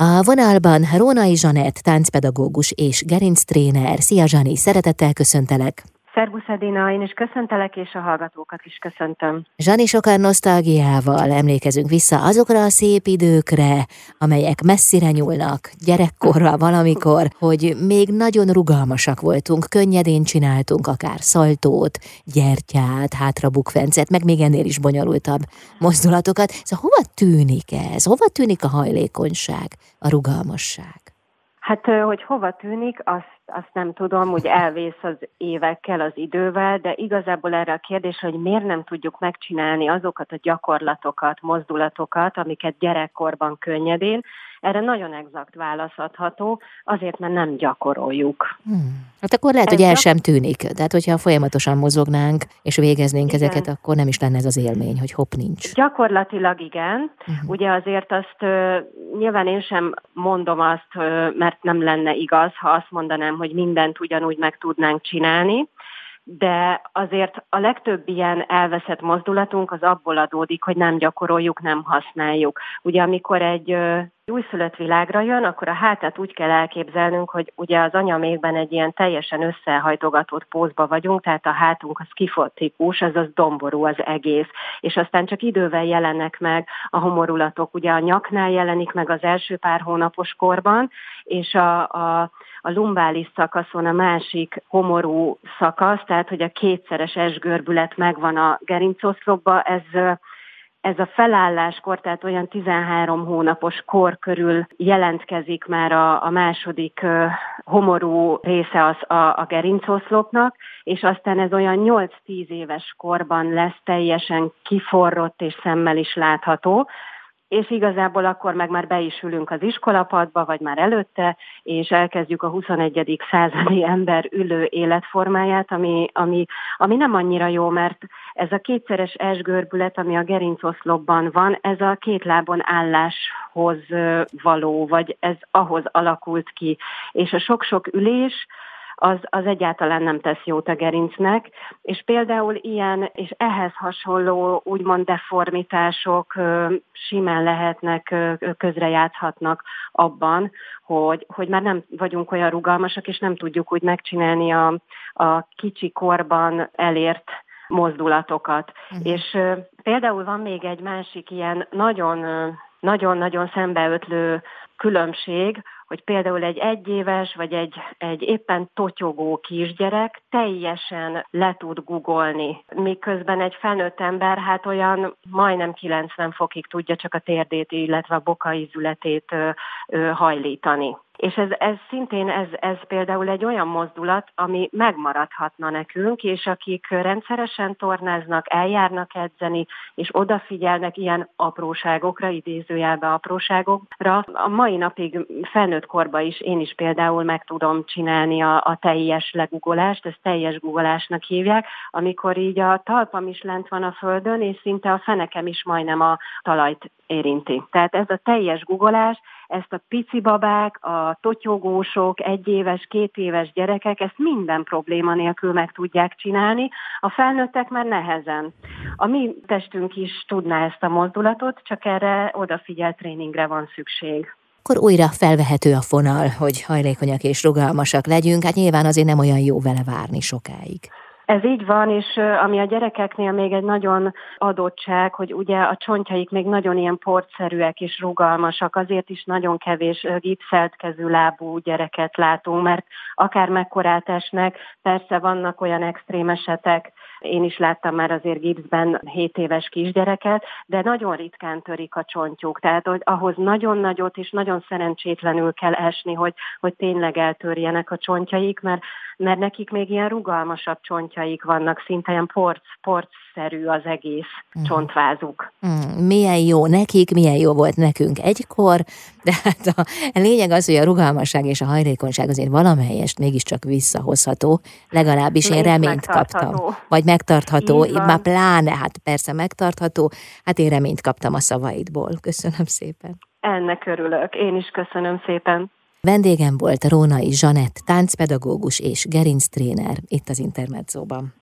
A vonalban Rónai Zsanett, táncpedagógus és gerinctréner. Szia Zsani, szeretettel köszöntelek! Szerbusz Edina, én is köszöntelek, és a hallgatókat is köszöntöm. Zsani, sokan nosztalgiával emlékezünk vissza azokra a szép időkre, amelyek messzire nyúlnak, gyerekkorra valamikor, hogy még nagyon rugalmasak voltunk, könnyedén csináltunk akár szaltót, gyertyát, hátrabukfencet, meg még ennél is bonyolultabb mozdulatokat. Szóval hova tűnik ez? Hova tűnik a hajlékonyság, a rugalmasság? Hát, hogy hova tűnik, azt, azt nem tudom, hogy elvész az évekkel, az idővel, de igazából erre a kérdés, hogy miért nem tudjuk megcsinálni azokat a gyakorlatokat, mozdulatokat, amiket gyerekkorban könnyedén, erre nagyon exakt válasz adható, azért, mert nem gyakoroljuk. Hmm. Hát akkor lehet, ez hogy el sem tűnik. Tehát, hogyha folyamatosan mozognánk és végeznénk igen. ezeket, akkor nem is lenne ez az élmény, hogy hopp nincs. Gyakorlatilag igen. Uh-huh. Ugye azért azt nyilván én sem mondom azt, mert nem lenne igaz, ha azt mondanám, hogy mindent ugyanúgy meg tudnánk csinálni de azért a legtöbb ilyen elveszett mozdulatunk az abból adódik, hogy nem gyakoroljuk, nem használjuk. Ugye amikor egy újszülött világra jön, akkor a hátát úgy kell elképzelnünk, hogy ugye az anyamékben egy ilyen teljesen összehajtogatott pózba vagyunk, tehát a hátunk az kifotikus, azaz domború az egész, és aztán csak idővel jelennek meg a homorulatok. Ugye a nyaknál jelenik meg az első pár hónapos korban, és a, a a lumbális szakaszon a másik homorú szakasz, tehát hogy a kétszeres esgörbület megvan a gerincoszlopba, ez ez a felálláskor, tehát olyan 13 hónapos kor körül jelentkezik már a, a második uh, homorú része az a, a gerincoszlopnak, és aztán ez olyan 8-10 éves korban lesz teljesen kiforrott és szemmel is látható, és igazából akkor meg már be is ülünk az iskolapadba, vagy már előtte, és elkezdjük a 21. századi ember ülő életformáját, ami, ami, ami nem annyira jó, mert ez a kétszeres esgörbület, ami a gerincoszlopban van, ez a két lábon álláshoz való, vagy ez ahhoz alakult ki. És a sok-sok ülés, az, az egyáltalán nem tesz jót a gerincnek, és például ilyen és ehhez hasonló úgymond deformitások simán lehetnek, közrejátszhatnak abban, hogy, hogy már nem vagyunk olyan rugalmasak, és nem tudjuk úgy megcsinálni a, a kicsi korban elért mozdulatokat. Uh-huh. És például van még egy másik ilyen nagyon nagyon-nagyon szembeötlő különbség, hogy például egy egyéves vagy egy, egy éppen totyogó kisgyerek teljesen le tud googolni, miközben egy felnőtt ember hát olyan majdnem 90 fokig tudja csak a térdét, illetve a bokaizületét hajlítani. És ez, ez szintén, ez, ez például egy olyan mozdulat, ami megmaradhatna nekünk, és akik rendszeresen tornáznak, eljárnak edzeni, és odafigyelnek ilyen apróságokra, idézőjelbe apróságokra, a mai napig felnőtt korba is én is például meg tudom csinálni a, a teljes legugolást, ezt teljes gugolásnak hívják, amikor így a talpam is lent van a földön, és szinte a fenekem is majdnem a talajt érinti. Tehát ez a teljes gugolás, ezt a pici babák, a totyogósok, egyéves, két éves gyerekek ezt minden probléma nélkül meg tudják csinálni, a felnőttek már nehezen. A mi testünk is tudná ezt a mozdulatot, csak erre odafigyelt tréningre van szükség akkor újra felvehető a fonal, hogy hajlékonyak és rugalmasak legyünk, hát nyilván azért nem olyan jó vele várni sokáig. Ez így van, és ami a gyerekeknél még egy nagyon adottság, hogy ugye a csontjaik még nagyon ilyen portszerűek és rugalmasak, azért is nagyon kevés gipszelt lábú gyereket látunk, mert akár mekkorát esnek, persze vannak olyan extrém esetek, én is láttam már azért gipszben 7 éves kisgyereket, de nagyon ritkán törik a csontjuk. Tehát hogy ahhoz nagyon nagyot és nagyon szerencsétlenül kell esni, hogy, hogy tényleg eltörjenek a csontjaik, mert, mert nekik még ilyen rugalmasabb csontjaik vannak, szinte ilyen porc, porcszerű az egész uh-huh. csontvázuk. Uh, milyen jó nekik, milyen jó volt nekünk egykor, de hát a lényeg az, hogy a rugalmasság és a hajlékonyság azért valamelyest mégiscsak visszahozható, legalábbis én reményt kaptam. Vagy megtartható, már pláne, hát persze megtartható, hát én reményt kaptam a szavaidból. Köszönöm szépen. Ennek örülök, én is köszönöm szépen. Vendégem volt Rónai Zsanett, táncpedagógus és gerinctréner itt az Intermedzóban.